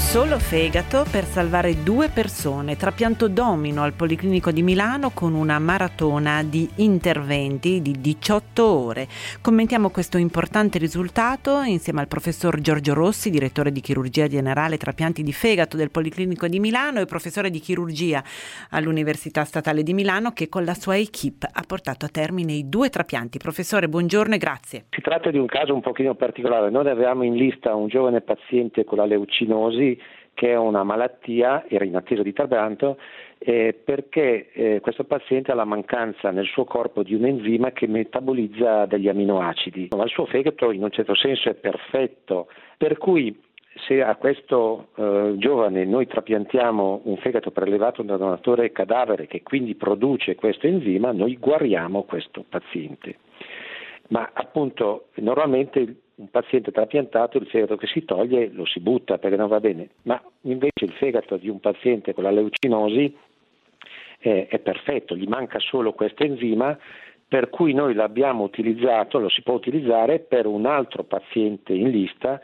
Solo fegato per salvare due persone, trapianto domino al Policlinico di Milano con una maratona di interventi di 18 ore. Commentiamo questo importante risultato insieme al professor Giorgio Rossi, direttore di chirurgia generale trapianti di fegato del Policlinico di Milano e professore di chirurgia all'Università Statale di Milano che con la sua equip ha portato a termine i due trapianti. Professore, buongiorno e grazie. Si tratta di un caso un pochino particolare. Noi avevamo in lista un giovane paziente con la leucinosi che è una malattia, era in attesa di trapianto, eh, perché eh, questo paziente ha la mancanza nel suo corpo di un enzima che metabolizza degli aminoacidi. Ma il suo fegato in un certo senso è perfetto, per cui se a questo eh, giovane noi trapiantiamo un fegato prelevato da donatore cadavere che quindi produce questo enzima, noi guariamo questo paziente. Ma appunto normalmente un paziente trapiantato il fegato che si toglie lo si butta perché non va bene, ma invece il fegato di un paziente con la leucinosi è, è perfetto, gli manca solo questo enzima per cui noi l'abbiamo utilizzato, lo si può utilizzare per un altro paziente in lista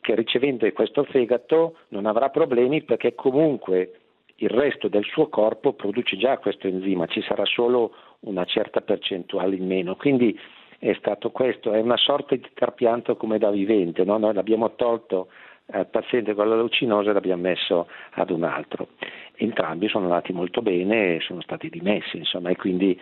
che ricevendo questo fegato non avrà problemi perché comunque il resto del suo corpo produce già questo enzima, ci sarà solo una certa percentuale in meno. Quindi è stato questo, è una sorta di trapianto come da vivente, no? noi l'abbiamo tolto al paziente con la leucinosa e l'abbiamo messo ad un altro. Entrambi sono andati molto bene e sono stati dimessi, insomma, e quindi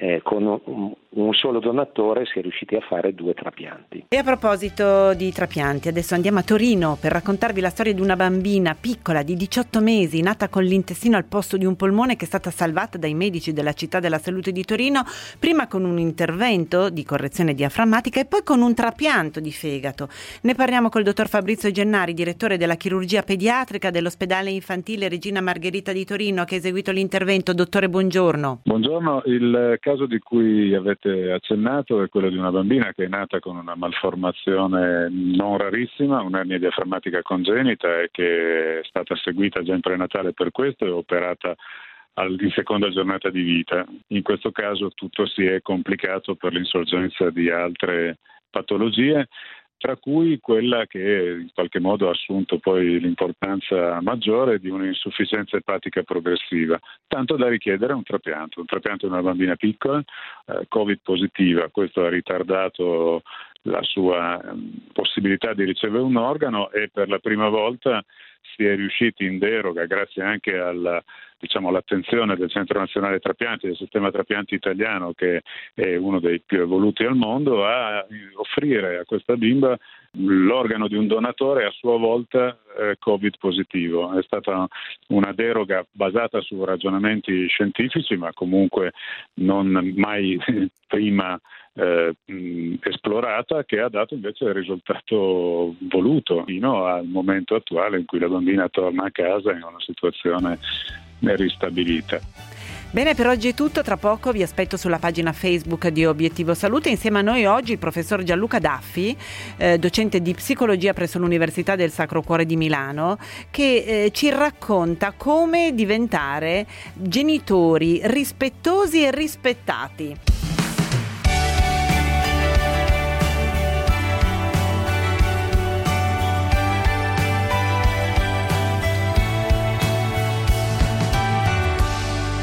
eh, con un, un, solo donatore si è riusciti a fare due trapianti. E a proposito di trapianti, adesso andiamo a Torino per raccontarvi la storia di una bambina piccola di 18 mesi, nata con l'intestino al posto di un polmone che è stata salvata dai medici della città della salute di Torino, prima con un intervento di correzione diaframmatica e poi con un trapianto di fegato. Ne parliamo col dottor Fabrizio Gennari, direttore della chirurgia pediatrica dell'ospedale infantile Regina Margherita di Torino, che ha eseguito l'intervento. Dottore, buongiorno. Buongiorno, il caso di cui avete accennato è quello di una bambina che è nata con una malformazione non rarissima, un'ernia diaframmatica congenita e che è stata seguita già in prenatale per questo e operata in seconda giornata di vita. In questo caso tutto si è complicato per l'insorgenza di altre patologie tra cui quella che in qualche modo ha assunto poi l'importanza maggiore di un'insufficienza epatica progressiva, tanto da richiedere un trapianto, un trapianto di una bambina piccola, eh, Covid positiva, questo ha ritardato la sua ehm, possibilità di ricevere un organo e per la prima volta si è riusciti in deroga, grazie anche alla, diciamo, all'attenzione del Centro Nazionale Trapianti, del sistema trapianti italiano, che è uno dei più evoluti al mondo, a offrire a questa bimba l'organo di un donatore a sua volta eh, Covid positivo. È stata una deroga basata su ragionamenti scientifici, ma comunque non mai prima eh, esplorata che ha dato invece il risultato voluto fino al momento attuale in cui la bambina torna a casa in una situazione ristabilita. Bene, per oggi è tutto. Tra poco vi aspetto sulla pagina Facebook di Obiettivo Salute. Insieme a noi oggi il professor Gianluca Daffi, eh, docente di psicologia presso l'Università del Sacro Cuore di Milano, che eh, ci racconta come diventare genitori rispettosi e rispettati.